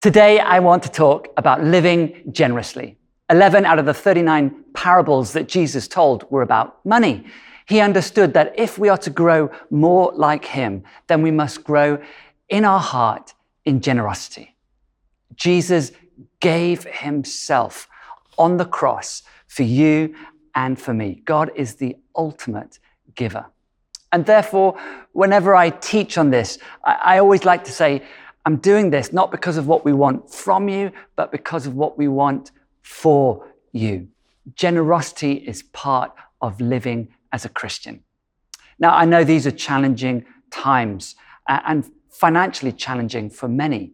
Today, I want to talk about living generously. 11 out of the 39 parables that Jesus told were about money. He understood that if we are to grow more like him, then we must grow in our heart in generosity. Jesus gave himself on the cross for you and for me. God is the ultimate giver. And therefore, whenever I teach on this, I, I always like to say, I'm doing this not because of what we want from you, but because of what we want for you. Generosity is part of living as a Christian. Now, I know these are challenging times and financially challenging for many.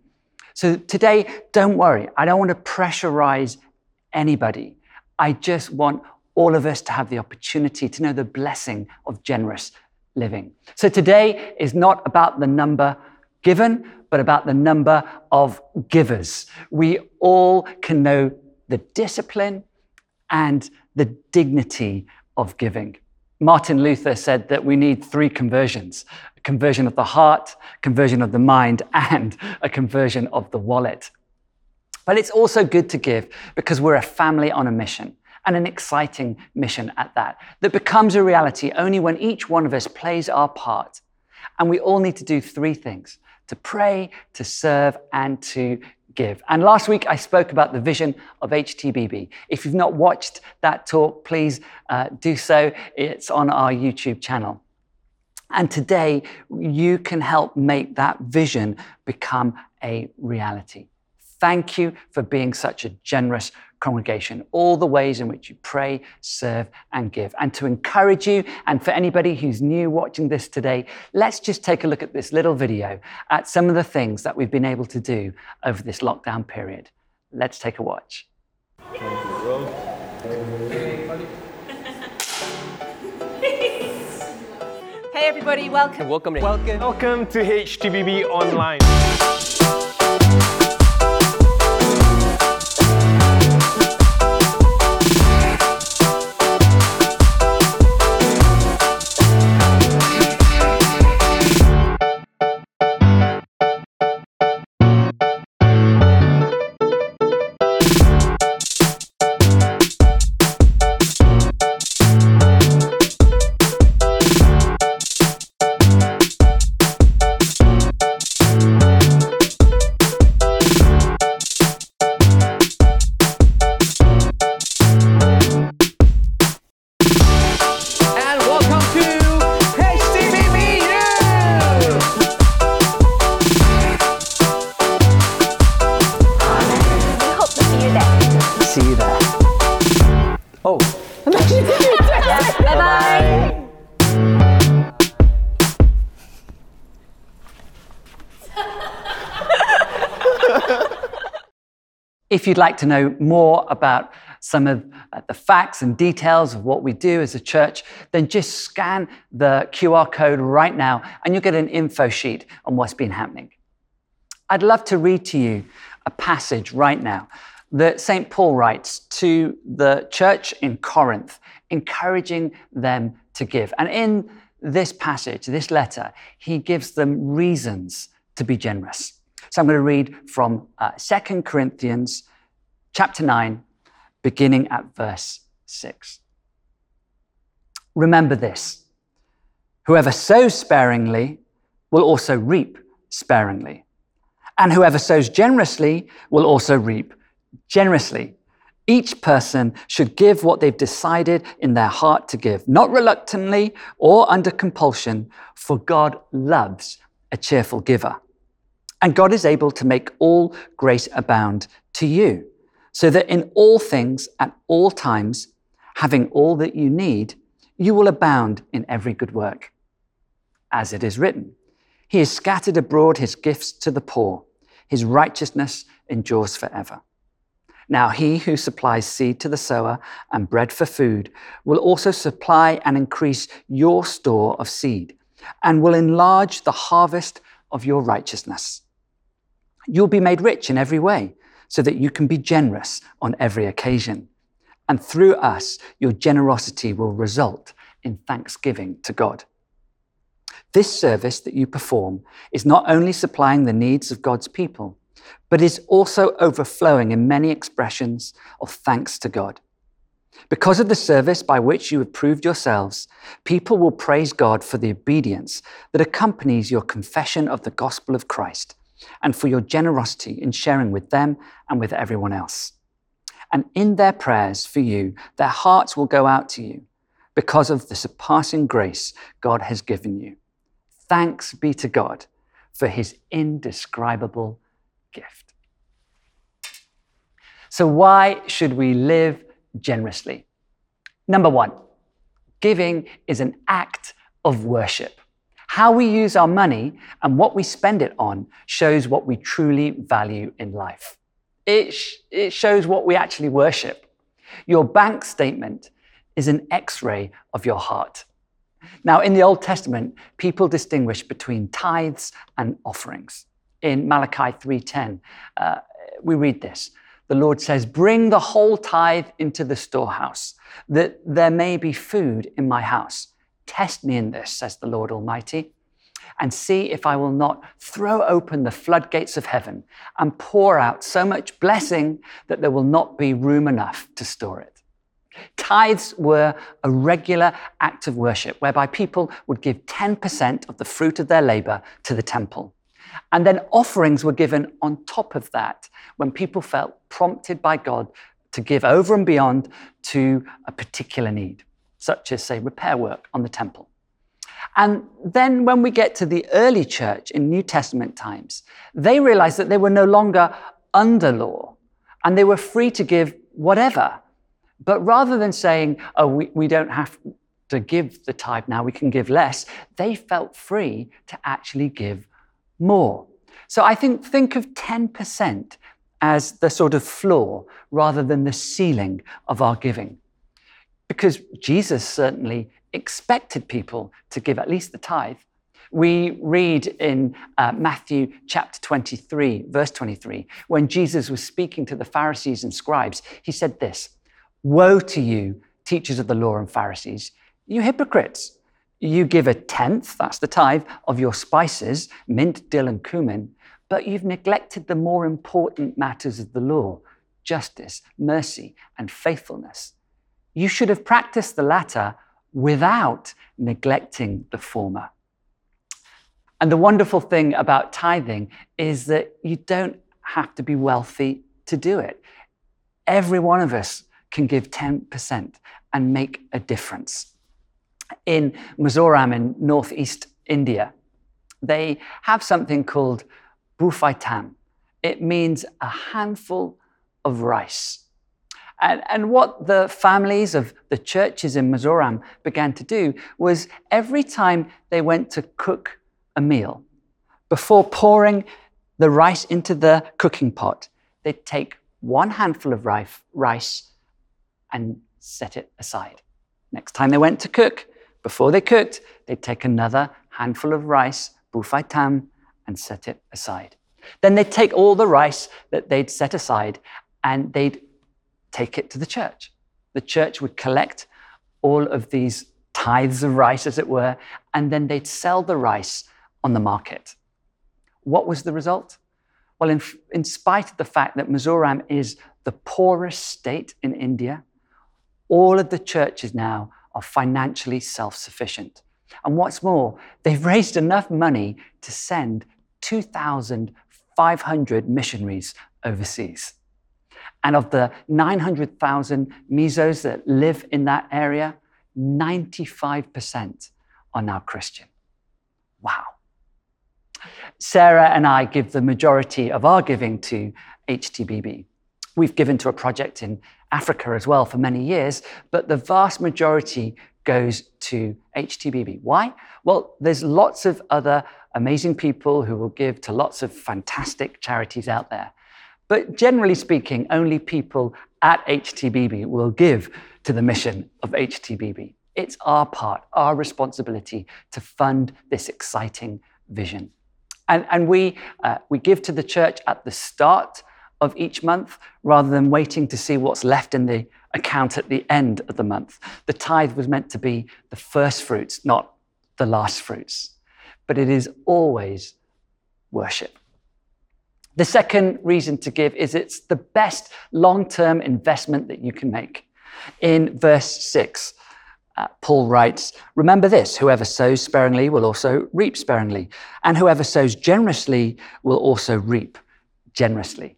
So today, don't worry. I don't want to pressurize anybody. I just want all of us to have the opportunity to know the blessing of generous living. So today is not about the number given, but about the number of givers. We all can know the discipline and the dignity of giving. Martin Luther said that we need three conversions a conversion of the heart, conversion of the mind, and a conversion of the wallet. But it's also good to give because we're a family on a mission and an exciting mission at that, that becomes a reality only when each one of us plays our part. And we all need to do three things to pray, to serve, and to give. And last week I spoke about the vision of HTBB. If you've not watched that talk, please uh, do so. It's on our YouTube channel. And today you can help make that vision become a reality. Thank you for being such a generous congregation, all the ways in which you pray, serve, and give. And to encourage you, and for anybody who's new watching this today, let's just take a look at this little video at some of the things that we've been able to do over this lockdown period. Let's take a watch. Hey everybody, welcome. Welcome to, welcome. welcome to HTBB Online. If you'd like to know more about some of uh, the facts and details of what we do as a church, then just scan the QR code right now and you'll get an info sheet on what's been happening. I'd love to read to you a passage right now that St. Paul writes to the church in Corinth, encouraging them to give. And in this passage, this letter, he gives them reasons to be generous. So I'm going to read from uh, 2 Corinthians chapter 9, beginning at verse 6. Remember this whoever sows sparingly will also reap sparingly, and whoever sows generously will also reap generously. Each person should give what they've decided in their heart to give, not reluctantly or under compulsion, for God loves a cheerful giver. And God is able to make all grace abound to you, so that in all things, at all times, having all that you need, you will abound in every good work. As it is written, He has scattered abroad His gifts to the poor, His righteousness endures forever. Now, he who supplies seed to the sower and bread for food will also supply and increase your store of seed and will enlarge the harvest of your righteousness. You'll be made rich in every way so that you can be generous on every occasion. And through us, your generosity will result in thanksgiving to God. This service that you perform is not only supplying the needs of God's people, but is also overflowing in many expressions of thanks to God. Because of the service by which you have proved yourselves, people will praise God for the obedience that accompanies your confession of the gospel of Christ and for your generosity in sharing with them and with everyone else. And in their prayers for you, their hearts will go out to you because of the surpassing grace God has given you. Thanks be to God for his indescribable gift. So, why should we live generously? Number one, giving is an act of worship. How we use our money and what we spend it on shows what we truly value in life. It, sh- it shows what we actually worship. Your bank statement is an x ray of your heart. Now, in the Old Testament, people distinguish between tithes and offerings. In Malachi 3:10, uh, we read this. The Lord says, "Bring the whole tithe into the storehouse, that there may be food in my house. Test me in this," says the Lord Almighty, "and see if I will not throw open the floodgates of heaven and pour out so much blessing that there will not be room enough to store it." Tithes were a regular act of worship whereby people would give 10% of the fruit of their labor to the temple. And then offerings were given on top of that when people felt prompted by God to give over and beyond to a particular need, such as, say, repair work on the temple. And then when we get to the early church in New Testament times, they realized that they were no longer under law and they were free to give whatever but rather than saying, oh, we, we don't have to give the tithe now, we can give less, they felt free to actually give more. So I think think of 10% as the sort of floor rather than the ceiling of our giving. Because Jesus certainly expected people to give at least the tithe. We read in uh, Matthew chapter 23, verse 23, when Jesus was speaking to the Pharisees and scribes, he said this Woe to you, teachers of the law and Pharisees, you hypocrites! You give a tenth, that's the tithe, of your spices, mint, dill, and cumin, but you've neglected the more important matters of the law justice, mercy, and faithfulness. You should have practiced the latter without neglecting the former. And the wonderful thing about tithing is that you don't have to be wealthy to do it. Every one of us can give 10% and make a difference. In Mizoram in northeast India, they have something called bufaitam. It means a handful of rice. And, and, what the families of the churches in Mizoram began to do was every time they went to cook a meal, before pouring the rice into the cooking pot, they'd take one handful of rice and set it aside. Next time they went to cook, before they cooked, they'd take another handful of rice, bufai tam, and set it aside. Then they'd take all the rice that they'd set aside and they'd take it to the church. The church would collect all of these tithes of rice, as it were, and then they'd sell the rice on the market. What was the result? Well, in, in spite of the fact that Mizoram is the poorest state in India, all of the churches now are financially self sufficient. And what's more, they've raised enough money to send 2,500 missionaries overseas. And of the 900,000 Mizos that live in that area, 95% are now Christian. Wow. Sarah and I give the majority of our giving to HTBB. We've given to a project in Africa as well for many years, but the vast majority goes to HTBB. Why? Well, there's lots of other amazing people who will give to lots of fantastic charities out there. But generally speaking, only people at HTBB will give to the mission of HTBB. It's our part, our responsibility to fund this exciting vision. And, and we, uh, we give to the church at the start of each month rather than waiting to see what's left in the account at the end of the month. The tithe was meant to be the first fruits, not the last fruits. But it is always worship. The second reason to give is it's the best long term investment that you can make. In verse 6, uh, Paul writes, Remember this whoever sows sparingly will also reap sparingly, and whoever sows generously will also reap generously.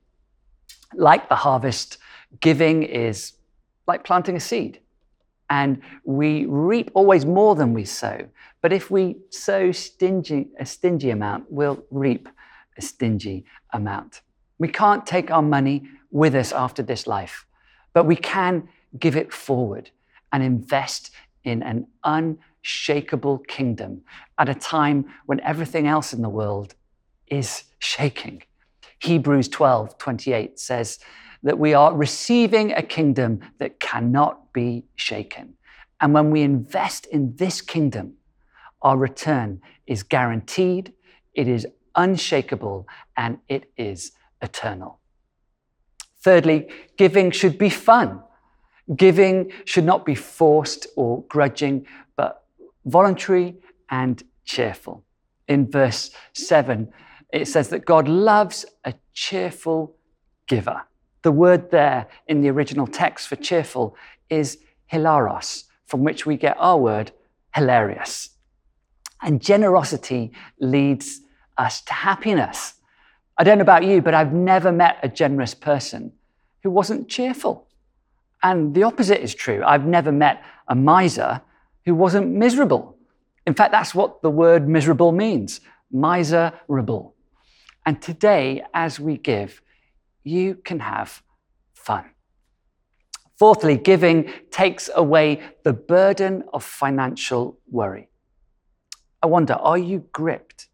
Like the harvest, giving is like planting a seed. And we reap always more than we sow. But if we sow stingy, a stingy amount, we'll reap a stingy amount. We can't take our money with us after this life, but we can give it forward and invest in an unshakable kingdom at a time when everything else in the world is shaking. Hebrews 12 28 says that we are receiving a kingdom that cannot be shaken. And when we invest in this kingdom, our return is guaranteed, it is unshakable, and it is eternal. Thirdly, giving should be fun. Giving should not be forced or grudging, but voluntary and cheerful. In verse 7, it says that God loves a cheerful giver. The word there in the original text for cheerful is hilaros, from which we get our word hilarious. And generosity leads us to happiness. I don't know about you, but I've never met a generous person who wasn't cheerful. And the opposite is true. I've never met a miser who wasn't miserable. In fact, that's what the word miserable means miserable. And today, as we give, you can have fun. Fourthly, giving takes away the burden of financial worry. I wonder, are you gripped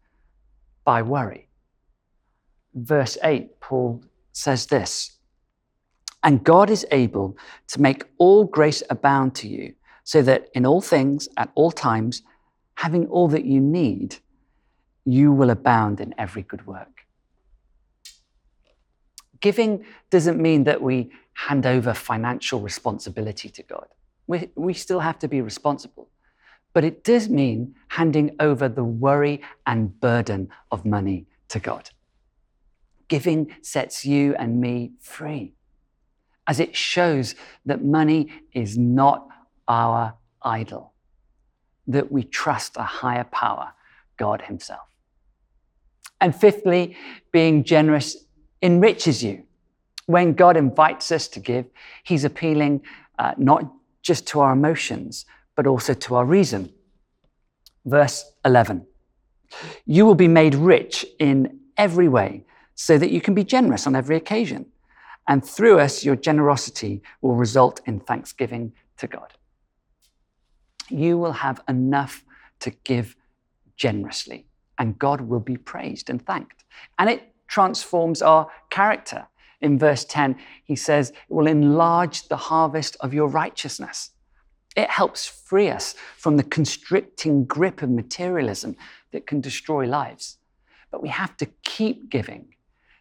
by worry? Verse 8, Paul says this And God is able to make all grace abound to you, so that in all things, at all times, having all that you need, you will abound in every good work. Giving doesn't mean that we hand over financial responsibility to God. We, we still have to be responsible. But it does mean handing over the worry and burden of money to God. Giving sets you and me free, as it shows that money is not our idol, that we trust a higher power, God Himself. And fifthly, being generous enriches you. When God invites us to give, He's appealing uh, not just to our emotions, but also to our reason. Verse 11 You will be made rich in every way so that you can be generous on every occasion. And through us, your generosity will result in thanksgiving to God. You will have enough to give generously, and God will be praised and thanked. And it transforms our character. In verse 10, he says, It will enlarge the harvest of your righteousness. It helps free us from the constricting grip of materialism that can destroy lives. But we have to keep giving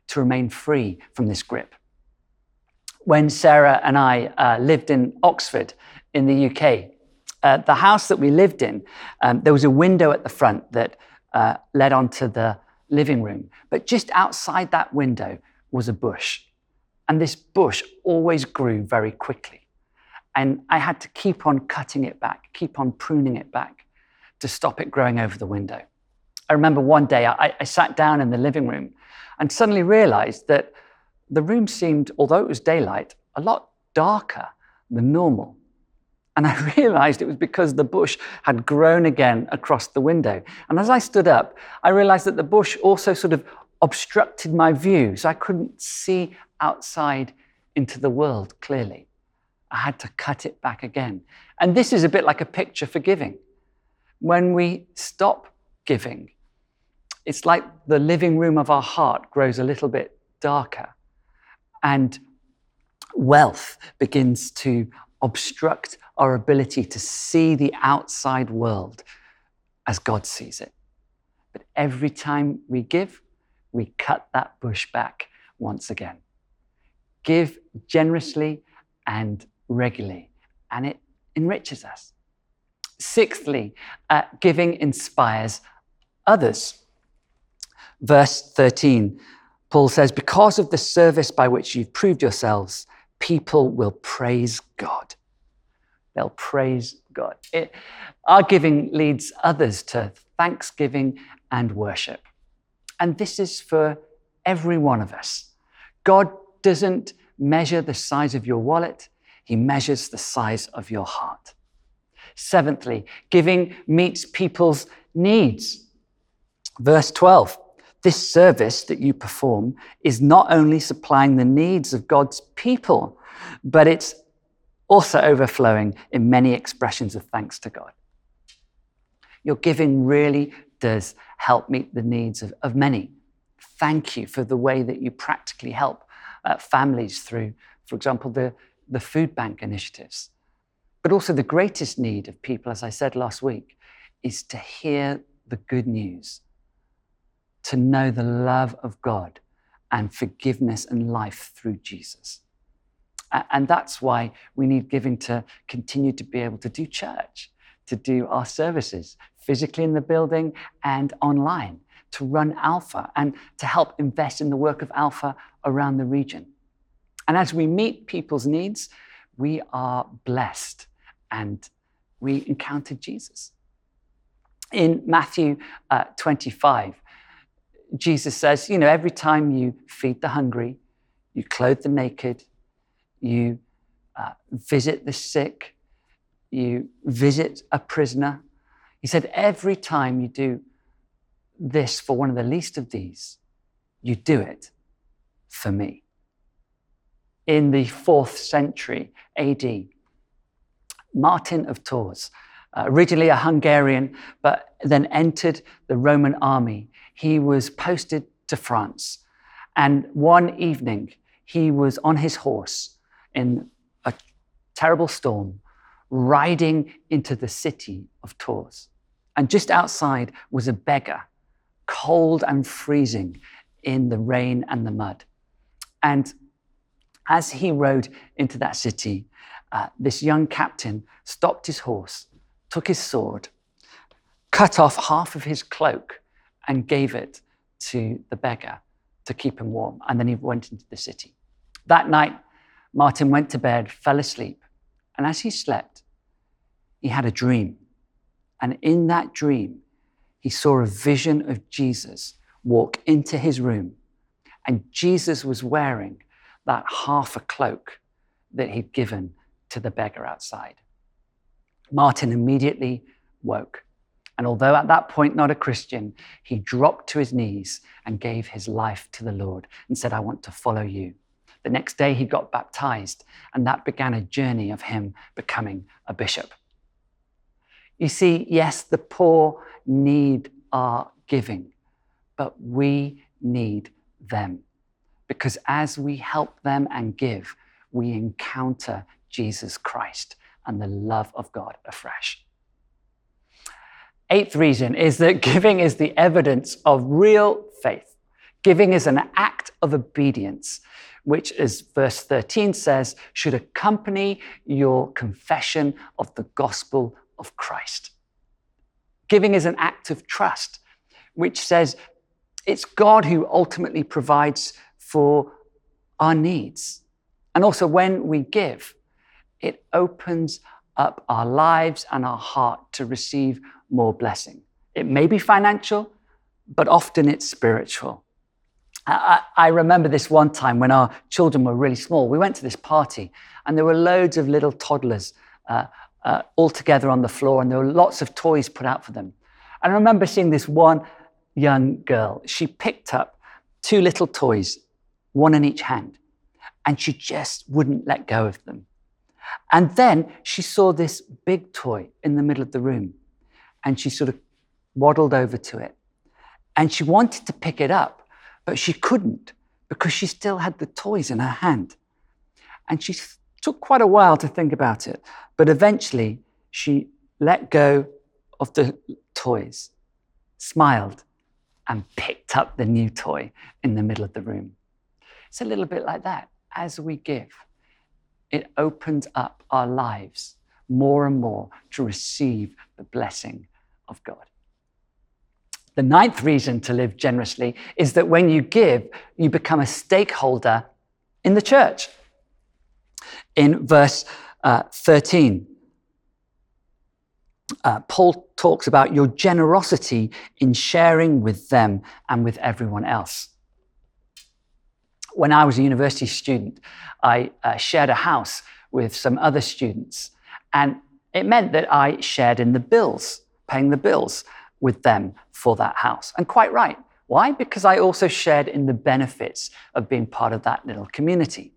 to remain free from this grip. When Sarah and I uh, lived in Oxford in the UK, uh, the house that we lived in, um, there was a window at the front that uh, led onto the living room. But just outside that window was a bush. And this bush always grew very quickly. And I had to keep on cutting it back, keep on pruning it back to stop it growing over the window. I remember one day I, I sat down in the living room and suddenly realized that the room seemed, although it was daylight, a lot darker than normal. And I realized it was because the bush had grown again across the window. And as I stood up, I realized that the bush also sort of obstructed my view, so I couldn't see outside into the world clearly. I had to cut it back again. And this is a bit like a picture for giving. When we stop giving, it's like the living room of our heart grows a little bit darker. And wealth begins to obstruct our ability to see the outside world as God sees it. But every time we give, we cut that bush back once again. Give generously and regularly, and it enriches us. Sixthly, uh, giving inspires others. Verse 13, Paul says, because of the service by which you've proved yourselves, people will praise God. They'll praise God. It, our giving leads others to thanksgiving and worship. And this is for every one of us. God doesn't measure the size of your wallet, He measures the size of your heart. Seventhly, giving meets people's needs. Verse 12 this service that you perform is not only supplying the needs of God's people, but it's also overflowing in many expressions of thanks to God. Your giving really does help meet the needs of, of many. Thank you for the way that you practically help uh, families through, for example, the, the food bank initiatives. But also, the greatest need of people, as I said last week, is to hear the good news to know the love of God and forgiveness and life through Jesus. And that's why we need giving to continue to be able to do church, to do our services physically in the building and online, to run Alpha and to help invest in the work of Alpha around the region. And as we meet people's needs, we are blessed and we encounter Jesus. In Matthew uh, 25, Jesus says, you know, every time you feed the hungry, you clothe the naked, you uh, visit the sick, you visit a prisoner. He said, every time you do this for one of the least of these, you do it for me. In the fourth century AD, Martin of Tours, uh, originally a Hungarian, but then entered the Roman army he was posted to France. And one evening, he was on his horse in a terrible storm, riding into the city of Tours. And just outside was a beggar, cold and freezing in the rain and the mud. And as he rode into that city, uh, this young captain stopped his horse, took his sword, cut off half of his cloak, and gave it to the beggar to keep him warm. And then he went into the city. That night, Martin went to bed, fell asleep. And as he slept, he had a dream. And in that dream, he saw a vision of Jesus walk into his room. And Jesus was wearing that half a cloak that he'd given to the beggar outside. Martin immediately woke. And although at that point not a Christian, he dropped to his knees and gave his life to the Lord and said, I want to follow you. The next day he got baptized, and that began a journey of him becoming a bishop. You see, yes, the poor need our giving, but we need them. Because as we help them and give, we encounter Jesus Christ and the love of God afresh. Eighth reason is that giving is the evidence of real faith. Giving is an act of obedience, which, as verse 13 says, should accompany your confession of the gospel of Christ. Giving is an act of trust, which says it's God who ultimately provides for our needs. And also, when we give, it opens up our lives and our heart to receive more blessing. It may be financial, but often it's spiritual. I, I, remember this one time when our children were really small. We went to this party, and there were loads of little toddlers uh, uh, all together on the floor, and there were lots of toys put out for them. And I remember seeing this one young girl. She picked up two little toys, one in each hand, and she just wouldn't let go of them. And then she saw this big toy in the middle of the room and she sort of waddled over to it. And she wanted to pick it up, but she couldn't because she still had the toys in her hand. And she took quite a while to think about it, but eventually she let go of the toys, smiled, and picked up the new toy in the middle of the room. It's a little bit like that. As we give, it opens up our lives more and more to receive the blessing of God. The ninth reason to live generously is that when you give, you become a stakeholder in the church. In verse uh, 13, uh, Paul talks about your generosity in sharing with them and with everyone else. When I was a university student, I uh, shared a house with some other students, and it meant that I shared in the bills, paying the bills with them for that house. And quite right. Why? Because I also shared in the benefits of being part of that little community.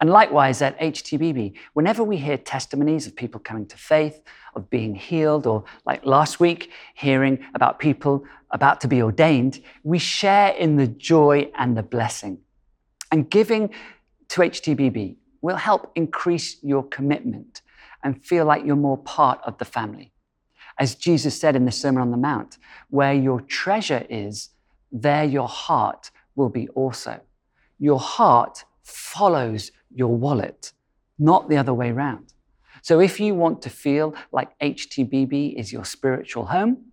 And likewise at HTBB, whenever we hear testimonies of people coming to faith, of being healed, or like last week, hearing about people about to be ordained, we share in the joy and the blessing. And giving to HTBB will help increase your commitment and feel like you're more part of the family. As Jesus said in the Sermon on the Mount, where your treasure is, there your heart will be also. Your heart follows your wallet, not the other way around. So if you want to feel like HTBB is your spiritual home,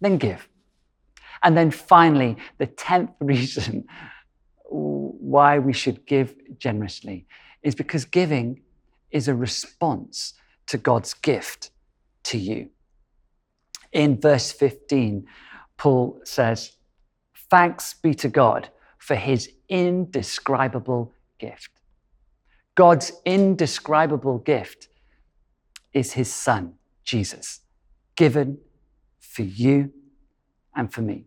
then give. And then finally, the 10th reason why we should give generously is because giving is a response to God's gift to you. In verse 15, Paul says, Thanks be to God for his indescribable gift. God's indescribable gift is his son, Jesus, given for you and for me.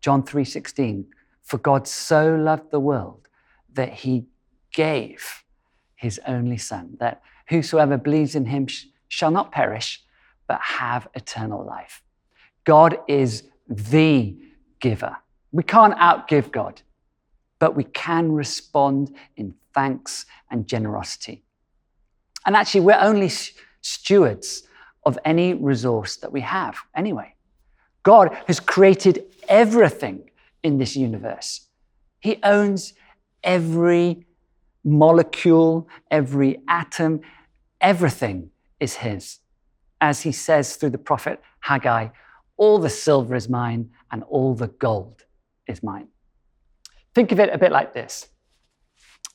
John 3:16 For God so loved the world that he gave his only son that whosoever believes in him sh- shall not perish but have eternal life. God is the giver. We can't outgive God, but we can respond in thanks and generosity. And actually, we're only stewards of any resource that we have anyway. God has created everything in this universe. He owns every molecule, every atom, everything is His. As He says through the prophet Haggai, all the silver is mine and all the gold is mine. Think of it a bit like this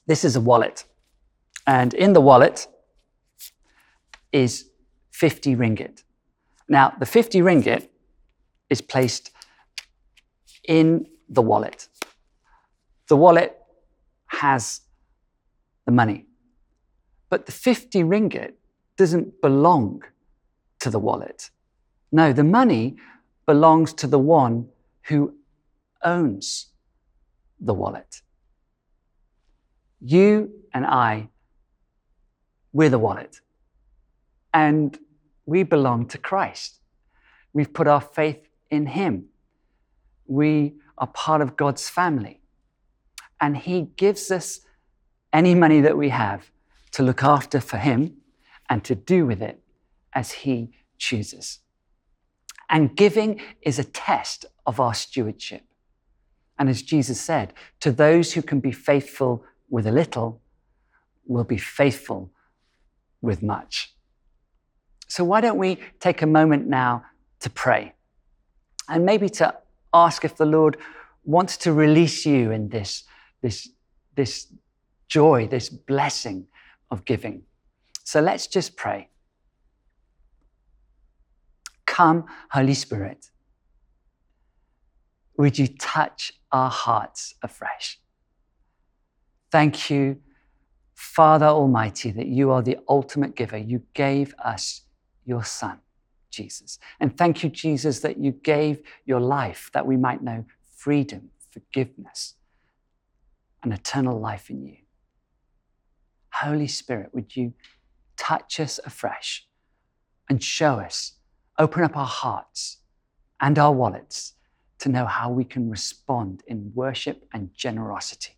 this is a wallet. And in the wallet is 50 ringgit. Now, the 50 ringgit is placed in the wallet. The wallet has the money. But the 50 ringgit doesn't belong to the wallet. No, the money belongs to the one who owns the wallet. You and I, we're the wallet. And we belong to Christ. We've put our faith in Him. We are part of God's family. And He gives us any money that we have to look after for Him and to do with it as He chooses. And giving is a test of our stewardship. And as Jesus said, to those who can be faithful with a little will be faithful with much. So, why don't we take a moment now to pray and maybe to ask if the Lord wants to release you in this, this, this joy, this blessing of giving? So, let's just pray. Come, Holy Spirit. Would you touch our hearts afresh? Thank you, Father Almighty, that you are the ultimate giver. You gave us your Son, Jesus. And thank you, Jesus, that you gave your life that we might know freedom, forgiveness, and eternal life in you. Holy Spirit, would you touch us afresh and show us, open up our hearts and our wallets to know how we can respond in worship and generosity.